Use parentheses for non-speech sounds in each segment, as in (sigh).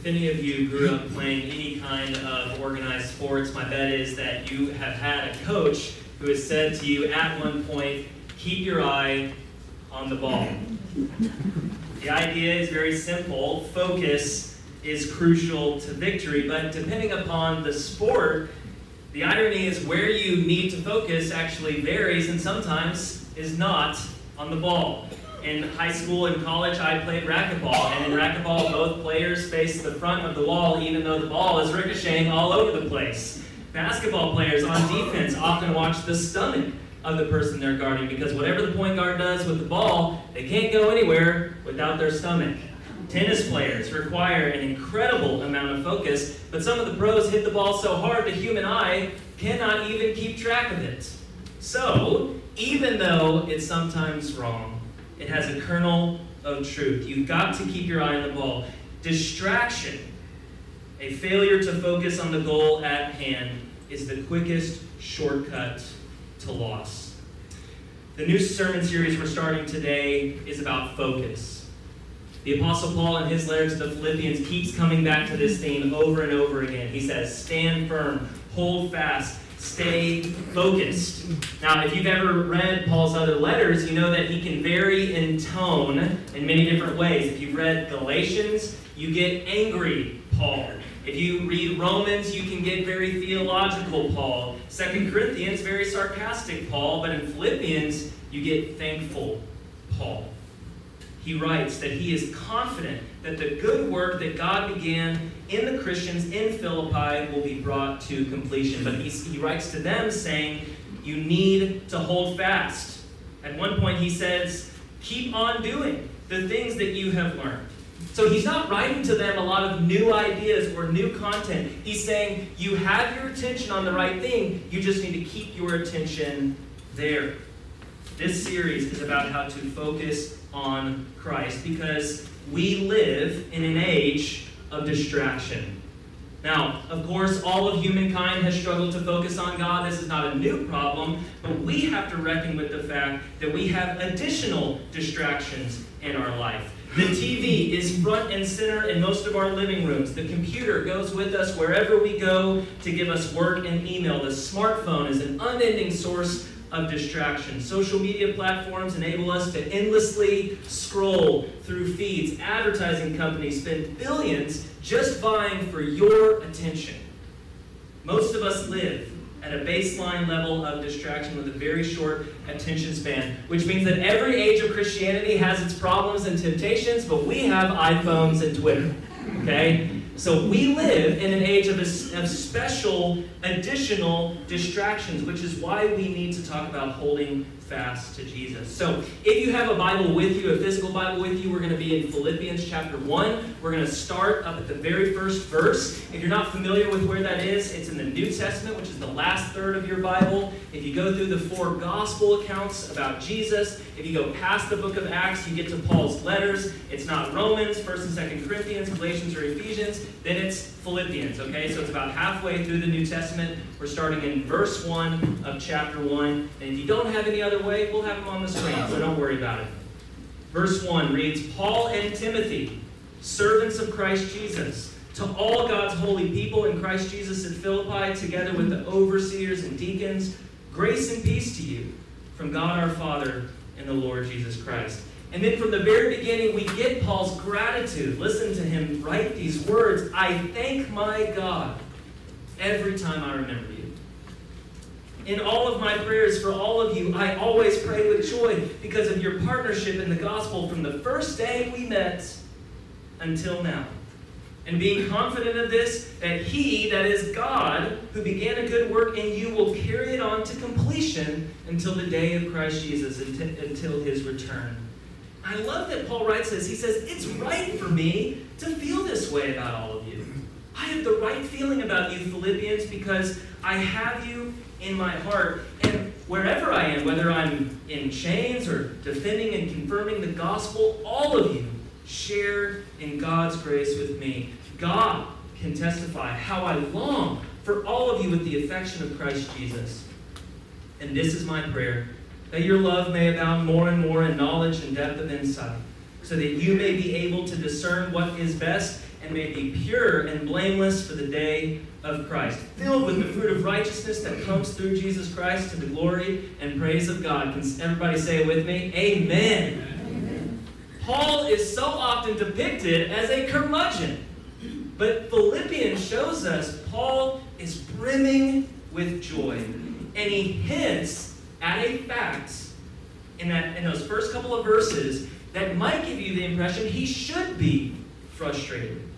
If any of you grew up playing any kind of organized sports, my bet is that you have had a coach who has said to you at one point, keep your eye on the ball. The idea is very simple. Focus is crucial to victory, but depending upon the sport, the irony is where you need to focus actually varies and sometimes is not on the ball in high school and college, I played racquetball. And in racquetball, both players face the front of the wall, even though the ball is ricocheting all over the place. Basketball players on defense often watch the stomach of the person they're guarding because whatever the point guard does with the ball, they can't go anywhere without their stomach. Tennis players require an incredible amount of focus, but some of the pros hit the ball so hard the human eye cannot even keep track of it. So, even though it's sometimes wrong, it has a kernel of truth. You've got to keep your eye on the ball. Distraction, a failure to focus on the goal at hand, is the quickest shortcut to loss. The new sermon series we're starting today is about focus. The Apostle Paul, in his letter to the Philippians, keeps coming back to this theme over and over again. He says, Stand firm, hold fast, stay focused. Now, if you've ever read Paul's other letters, you know that he can vary in tone in many different ways. If you've read Galatians, you get angry Paul. If you read Romans, you can get very theological Paul. Second Corinthians, very sarcastic Paul. But in Philippians, you get thankful Paul. He writes that he is confident that the good work that God began in the Christians in Philippi will be brought to completion. But he writes to them saying, You need to hold fast. At one point, he says, Keep on doing the things that you have learned. So he's not writing to them a lot of new ideas or new content. He's saying, You have your attention on the right thing, you just need to keep your attention there. This series is about how to focus on Christ because we live in an age of distraction. Now, of course, all of humankind has struggled to focus on God. This is not a new problem, but we have to reckon with the fact that we have additional distractions in our life. The TV is front and center in most of our living rooms. The computer goes with us wherever we go to give us work and email. The smartphone is an unending source of distraction. Social media platforms enable us to endlessly scroll through feeds. Advertising companies spend billions just vying for your attention. Most of us live at a baseline level of distraction with a very short attention span, which means that every age of Christianity has its problems and temptations, but we have iPhones and Twitter. Okay? So we live in an age of, of special, additional distractions, which is why we need to talk about holding fast to Jesus. So, if you have a Bible with you, a physical Bible with you, we're going to be in Philippians chapter 1. We're going to start up at the very first verse. If you're not familiar with where that is, it's in the New Testament, which is the last third of your Bible. If you go through the four gospel accounts about Jesus, if you go past the book of Acts, you get to Paul's letters. It's not Romans, 1st and 2nd Corinthians, Galatians, or Ephesians. Then it's Philippians, okay? So it's about halfway through the New Testament. We're starting in verse 1 of chapter 1. And if you don't have any other way, we'll have them on the screen, so don't worry about it. Verse 1 reads Paul and Timothy, servants of Christ Jesus, to all God's holy people in Christ Jesus at Philippi, together with the overseers and deacons, grace and peace to you from God our Father and the Lord Jesus Christ. And then from the very beginning, we get Paul's gratitude. Listen to him write these words I thank my God every time I remember you. In all of my prayers for all of you, I always pray with joy because of your partnership in the gospel from the first day we met until now. And being confident of this, that He, that is God, who began a good work in you, will carry it on to completion until the day of Christ Jesus, until His return. I love that Paul writes this. He says, It's right for me to feel this way about all of you. I have the right feeling about you, Philippians, because I have you in my heart. And wherever I am, whether I'm in chains or defending and confirming the gospel, all of you share in God's grace with me. God can testify how I long for all of you with the affection of Christ Jesus. And this is my prayer that your love may abound more and more in knowledge and depth of insight, so that you may be able to discern what is best and may be pure and blameless for the day of Christ, filled with the fruit of righteousness that comes through Jesus Christ to the glory and praise of God. Can everybody say it with me? Amen. Amen. Paul is so often depicted as a curmudgeon, but Philippians shows us Paul is brimming with joy, and he hints at a fact in, that, in those first couple of verses that might give you the impression he should be frustrated.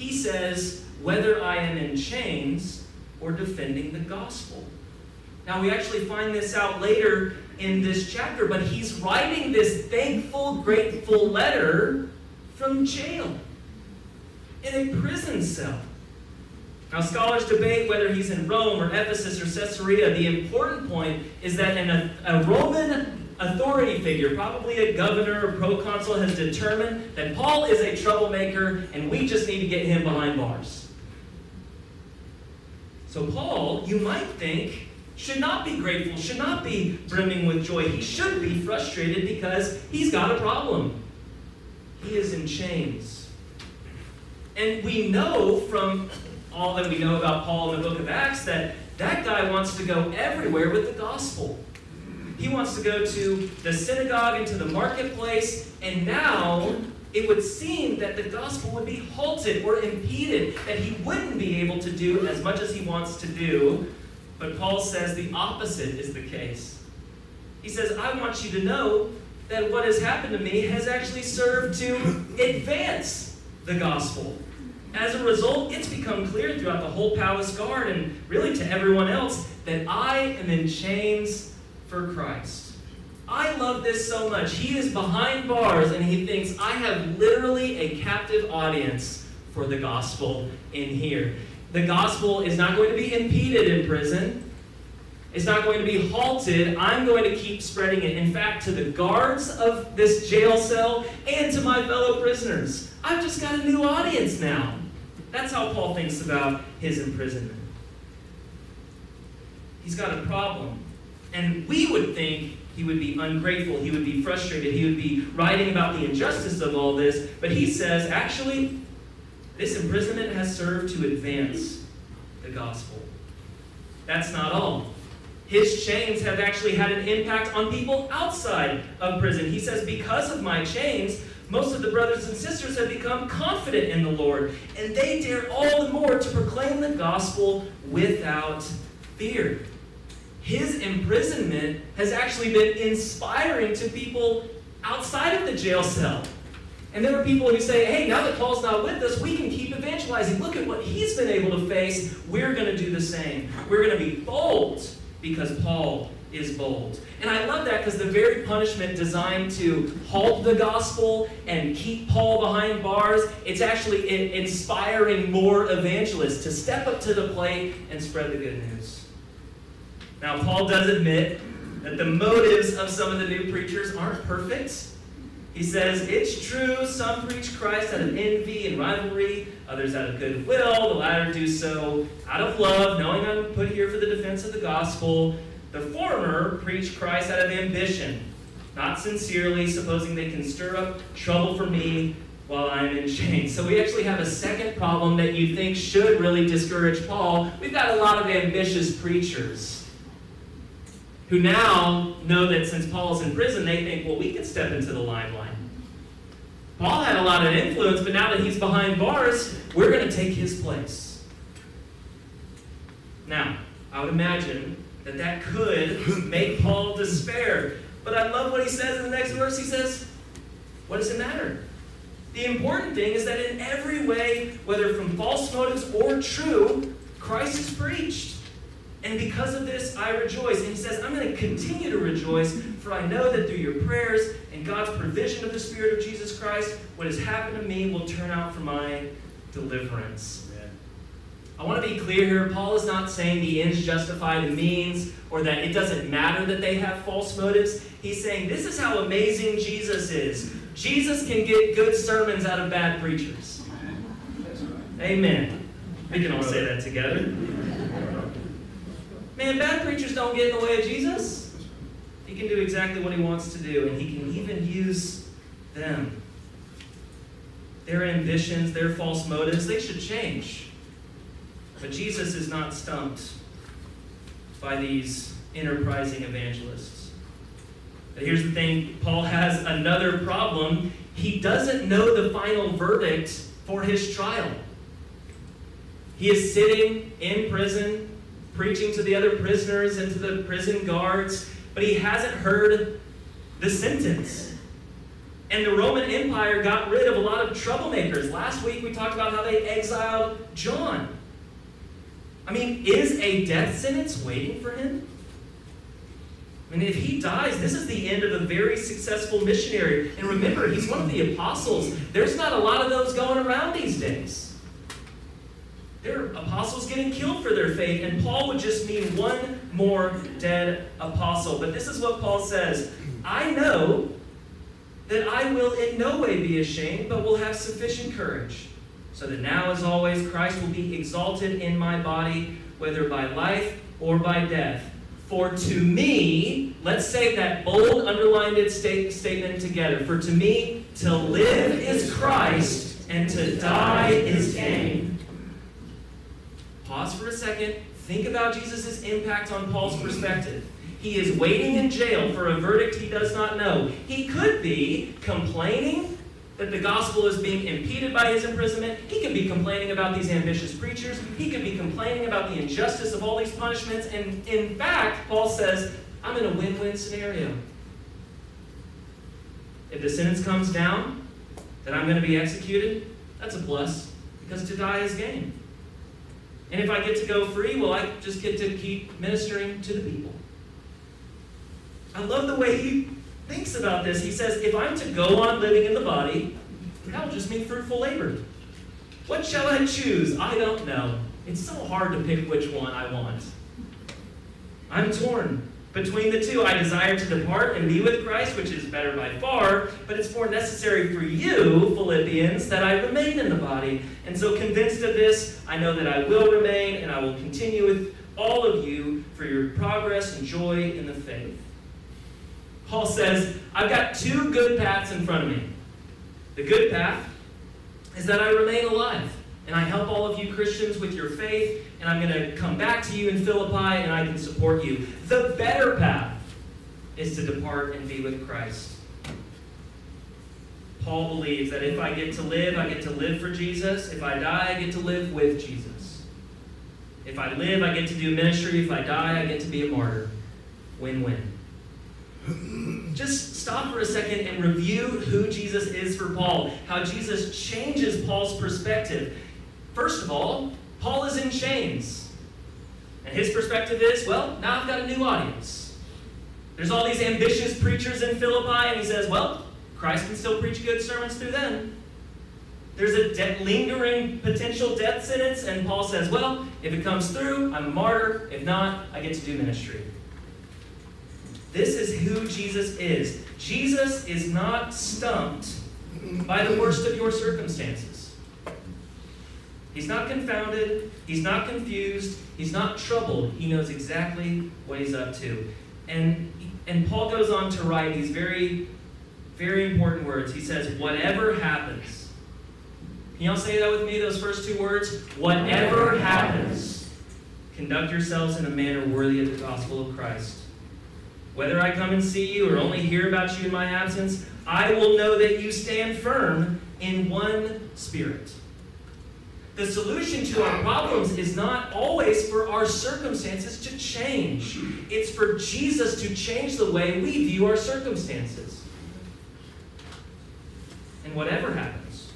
He says, whether I am in chains or defending the gospel. Now, we actually find this out later in this chapter, but he's writing this thankful, grateful letter from jail in a prison cell. Now, scholars debate whether he's in Rome or Ephesus or Caesarea. The important point is that in a, a Roman authority figure, probably a governor or proconsul, has determined that Paul is a troublemaker and we just need to get him behind bars. So, Paul, you might think, should not be grateful, should not be brimming with joy. He should be frustrated because he's got a problem. He is in chains. And we know from all that we know about Paul in the book of Acts that that guy wants to go everywhere with the gospel. He wants to go to the synagogue and to the marketplace, and now it would seem that the gospel would be halted or impeded, that he wouldn't be able to do as much as he wants to do. But Paul says the opposite is the case. He says, I want you to know that what has happened to me has actually served to advance the gospel. As a result, it's become clear throughout the whole palace guard and really to everyone else that I am in chains for Christ. I love this so much. He is behind bars and he thinks, I have literally a captive audience for the gospel in here. The gospel is not going to be impeded in prison. It's not going to be halted. I'm going to keep spreading it. In fact, to the guards of this jail cell and to my fellow prisoners. I've just got a new audience now. That's how Paul thinks about his imprisonment. He's got a problem. And we would think he would be ungrateful, he would be frustrated, he would be writing about the injustice of all this. But he says, actually, this imprisonment has served to advance the gospel. That's not all. His chains have actually had an impact on people outside of prison. He says, because of my chains, most of the brothers and sisters have become confident in the Lord, and they dare all the more to proclaim the gospel without fear his imprisonment has actually been inspiring to people outside of the jail cell. And there are people who say, hey, now that Paul's not with us, we can keep evangelizing. Look at what he's been able to face. We're going to do the same. We're going to be bold because Paul is bold. And I love that because the very punishment designed to halt the gospel and keep Paul behind bars, it's actually inspiring more evangelists to step up to the plate and spread the good news. Now, Paul does admit that the motives of some of the new preachers aren't perfect. He says, It's true, some preach Christ out of envy and rivalry, others out of goodwill. The latter do so out of love, knowing I'm put here for the defense of the gospel. The former preach Christ out of ambition, not sincerely, supposing they can stir up trouble for me while I'm in chains. So we actually have a second problem that you think should really discourage Paul. We've got a lot of ambitious preachers who now know that since Paul's in prison, they think, well, we could step into the limelight. Paul had a lot of influence, but now that he's behind bars, we're going to take his place. Now, I would imagine that that could make Paul despair. But I love what he says in the next verse. He says, What does it matter? The important thing is that in every way, whether from false motives or true, Christ is preached. And because of this, I rejoice. And he says, I'm going to continue to rejoice, for I know that through your prayers and God's provision of the Spirit of Jesus Christ, what has happened to me will turn out for my deliverance. Amen. I want to be clear here. Paul is not saying the ends justify the means or that it doesn't matter that they have false motives. He's saying this is how amazing Jesus is. Jesus can get good sermons out of bad preachers. Amen. We can all say that together. Man, bad preachers don't get in the way of Jesus. He can do exactly what he wants to do, and he can even use them. their ambitions, their false motives, they should change. But Jesus is not stumped by these enterprising evangelists. But here's the thing Paul has another problem. He doesn't know the final verdict for his trial. He is sitting in prison, preaching to the other prisoners and to the prison guards, but he hasn't heard the sentence. And the Roman Empire got rid of a lot of troublemakers. Last week we talked about how they exiled John. I mean, is a death sentence waiting for him? I mean, if he dies, this is the end of a very successful missionary. And remember, he's one of the apostles. There's not a lot of those going around these days. There are apostles getting killed for their faith, and Paul would just mean one more dead apostle. But this is what Paul says I know that I will in no way be ashamed, but will have sufficient courage, so that now, as always, Christ will be exalted in my body, whether by life or by death. For to me, let's say that bold, underlined state, statement together. For to me, to live is Christ, and to die is gain. Pause for a second. Think about Jesus' impact on Paul's perspective. He is waiting in jail for a verdict he does not know. He could be complaining that the gospel is being impeded by his imprisonment. He could be complaining about these ambitious preachers. He could be complaining about the injustice of all these punishments. And in fact, Paul says, I'm in a win win scenario. If the sentence comes down that I'm going to be executed, that's a plus, because to die is gain. And if I get to go free, well, I just get to keep ministering to the people. I love the way he thinks about this. He says, if I'm to go on living in the body, that will just mean fruitful labor. What shall I choose? I don't know. It's so hard to pick which one I want. I'm torn between the two. I desire to depart and be with Christ, which is better by far, but it's more necessary for you, Philippians, that I remain in the body. And so, convinced of this, I know that I will remain and I will continue with all of you for your progress and joy in the faith. Paul says, I've got two good paths in front of me. The good path is that I remain alive and I help all of you Christians with your faith, and I'm going to come back to you in Philippi and I can support you. The better path is to depart and be with Christ. Paul believes that if I get to live, I get to live for Jesus. If I die, I get to live with Jesus. If I live, I get to do ministry. If I die, I get to be a martyr. Win win. (clears throat) Just stop for a second and review who Jesus is for Paul, how Jesus changes Paul's perspective. First of all, Paul is in chains. And his perspective is, well, now I've got a new audience. There's all these ambitious preachers in Philippi, and he says, well, Christ can still preach good sermons through them. There's a lingering potential death sentence, and Paul says, well, if it comes through, I'm a martyr. If not, I get to do ministry. This is who Jesus is. Jesus is not stumped by the worst of your circumstances. He's not confounded. He's not confused. He's not troubled. He knows exactly what he's up to. And, and Paul goes on to write these very, very important words. He says, Whatever happens. Can y'all say that with me, those first two words? Whatever happens, conduct yourselves in a manner worthy of the gospel of Christ whether I come and see you or only hear about you in my absence, I will know that you stand firm in one spirit. The solution to our problems is not always for our circumstances to change. It's for Jesus to change the way we view our circumstances. And whatever happens,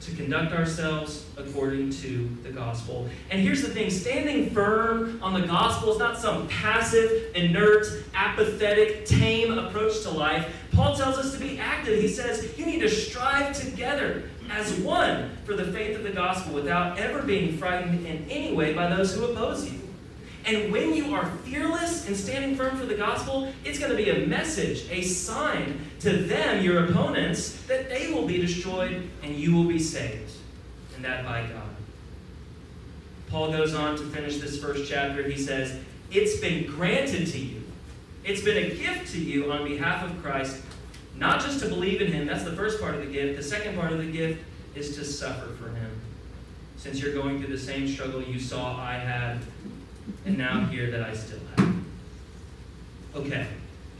to conduct ourselves according to the gospel. And here's the thing standing firm on the gospel is not some passive, inert, apathetic, tame approach to life. Paul tells us to be active. He says you need to strive together as one for the faith of the gospel without ever being frightened in any way by those who oppose you. And when you are fearless and standing firm for the gospel, it's going to be a message, a sign to them, your opponents, that they will be destroyed and you will be saved and that by God. Paul goes on to finish this first chapter. He says, It's been granted to you, it's been a gift to you on behalf of Christ, not just to believe in Him. That's the first part of the gift. The second part of the gift is to suffer for him. Since you're going through the same struggle you saw I had, and now hear that I still have. Okay,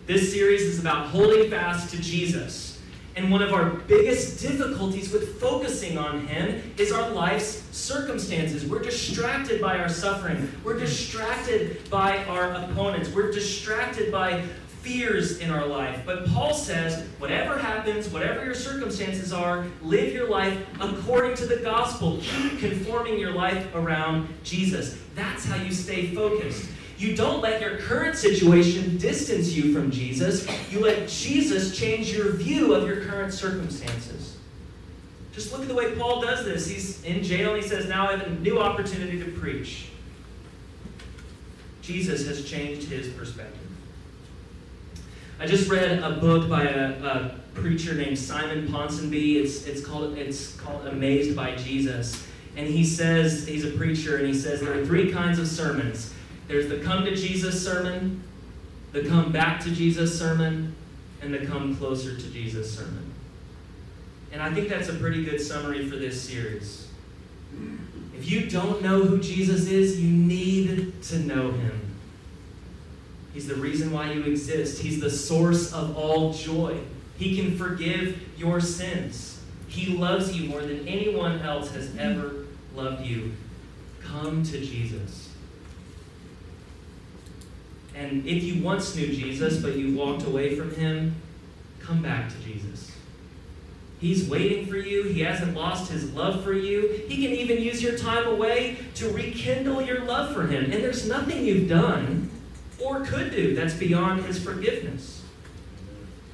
this series is about holding fast to Jesus. And one of our biggest difficulties with focusing on Him is our life's circumstances. We're distracted by our suffering. We're distracted by our opponents. We're distracted by fears in our life. But Paul says, whatever happens, whatever your circumstances are, live your life according to the gospel. Keep conforming your life around Jesus. That's how you stay focused. You don't let your current situation distance you from Jesus. You let Jesus change your view of your current circumstances. Just look at the way Paul does this. He's in jail and he says, Now I have a new opportunity to preach. Jesus has changed his perspective. I just read a book by a, a preacher named Simon Ponsonby. It's, it's, called, it's called Amazed by Jesus. And he says, he's a preacher, and he says there are three kinds of sermons there's the come to Jesus sermon, the come back to Jesus sermon, and the come closer to Jesus sermon. And I think that's a pretty good summary for this series. If you don't know who Jesus is, you need to know him. He's the reason why you exist. He's the source of all joy. He can forgive your sins. He loves you more than anyone else has ever loved you. Come to Jesus. And if you once knew Jesus, but you walked away from him, come back to Jesus. He's waiting for you. He hasn't lost his love for you. He can even use your time away to rekindle your love for him. And there's nothing you've done or could do that's beyond his forgiveness.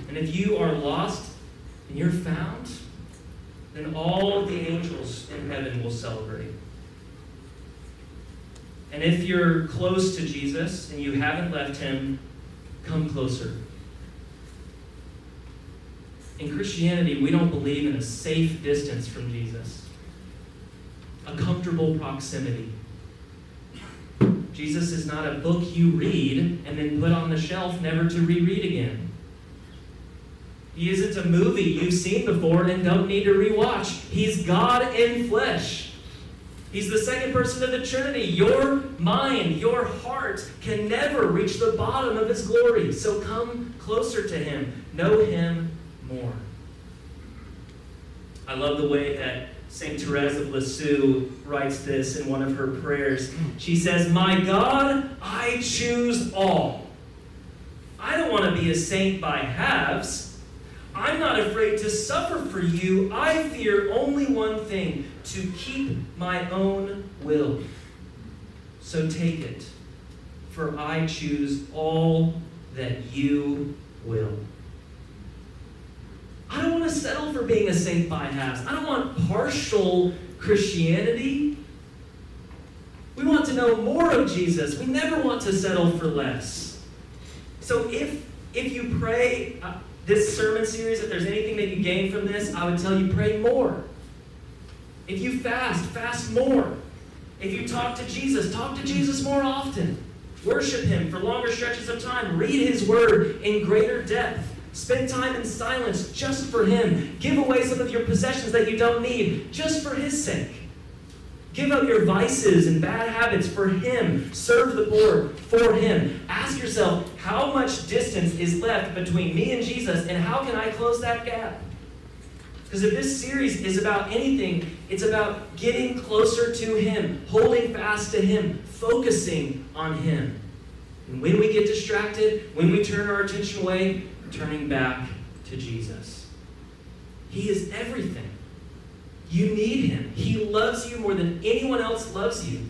And if you are lost and you're found, then all of the angels in heaven will celebrate. And if you're close to Jesus and you haven't left him, come closer. In Christianity, we don't believe in a safe distance from Jesus, a comfortable proximity. Jesus is not a book you read and then put on the shelf never to reread again. He isn't a movie you've seen before and don't need to rewatch. He's God in flesh. He's the second person of the Trinity. Your mind, your heart can never reach the bottom of His glory. So come closer to Him. Know Him more. I love the way that St. Therese of Lisieux writes this in one of her prayers. She says, My God, I choose all. I don't want to be a saint by halves. I'm not afraid to suffer for you. I fear only one thing to keep my own will. So take it, for I choose all that you will. I don't want to settle for being a saint by halves. I don't want partial Christianity. We want to know more of Jesus. We never want to settle for less. So if if you pray, uh, this sermon series, if there's anything that you gain from this, I would tell you pray more. If you fast, fast more. If you talk to Jesus, talk to Jesus more often. Worship Him for longer stretches of time. Read His Word in greater depth. Spend time in silence just for Him. Give away some of your possessions that you don't need just for His sake. Give up your vices and bad habits for Him. Serve the poor for Him. Ask yourself, how much distance is left between me and Jesus, and how can I close that gap? Because if this series is about anything, it's about getting closer to Him, holding fast to Him, focusing on Him. And when we get distracted, when we turn our attention away, turning back to Jesus. He is everything. You need him. He loves you more than anyone else loves you.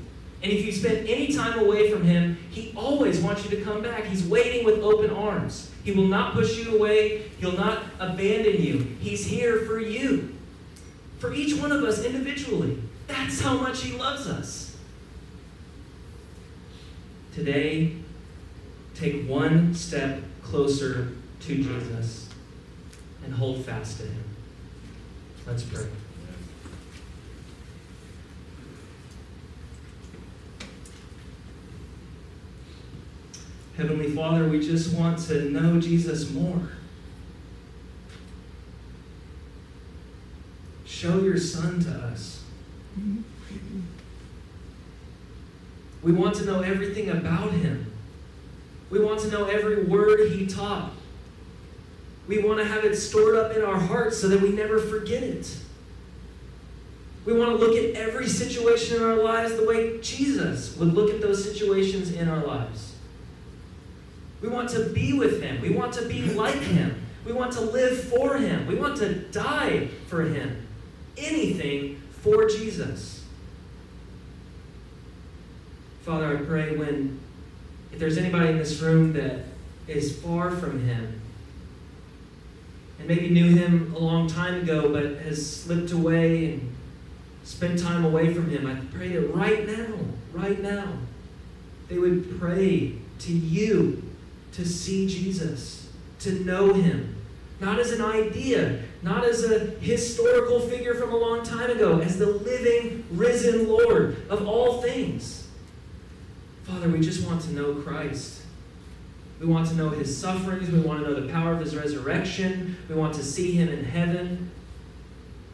And if you spend any time away from him, he always wants you to come back. He's waiting with open arms. He will not push you away, he'll not abandon you. He's here for you, for each one of us individually. That's how much he loves us. Today, take one step closer to Jesus and hold fast to him. Let's pray. Heavenly Father, we just want to know Jesus more. show your Son to us. We want to know everything about him. We want to know every word he taught. We want to have it stored up in our hearts so that we never forget it. We want to look at every situation in our lives the way Jesus would look at those situations in our lives. We want to be with him. We want to be like him. We want to live for him. We want to die for him. Anything for Jesus. Father, I pray when, if there's anybody in this room that is far from him, and maybe knew him a long time ago but has slipped away and spent time away from him, I pray that right now, right now, they would pray to you to see Jesus, to know him, not as an idea, not as a historical figure from a long time ago, as the living, risen Lord of all things. Father, we just want to know Christ. We want to know his sufferings. We want to know the power of his resurrection. We want to see him in heaven.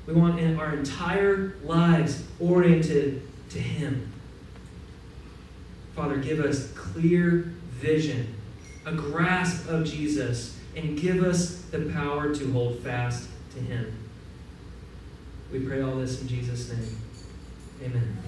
We want our entire lives oriented to him. Father, give us clear vision, a grasp of Jesus, and give us the power to hold fast to him. We pray all this in Jesus' name. Amen.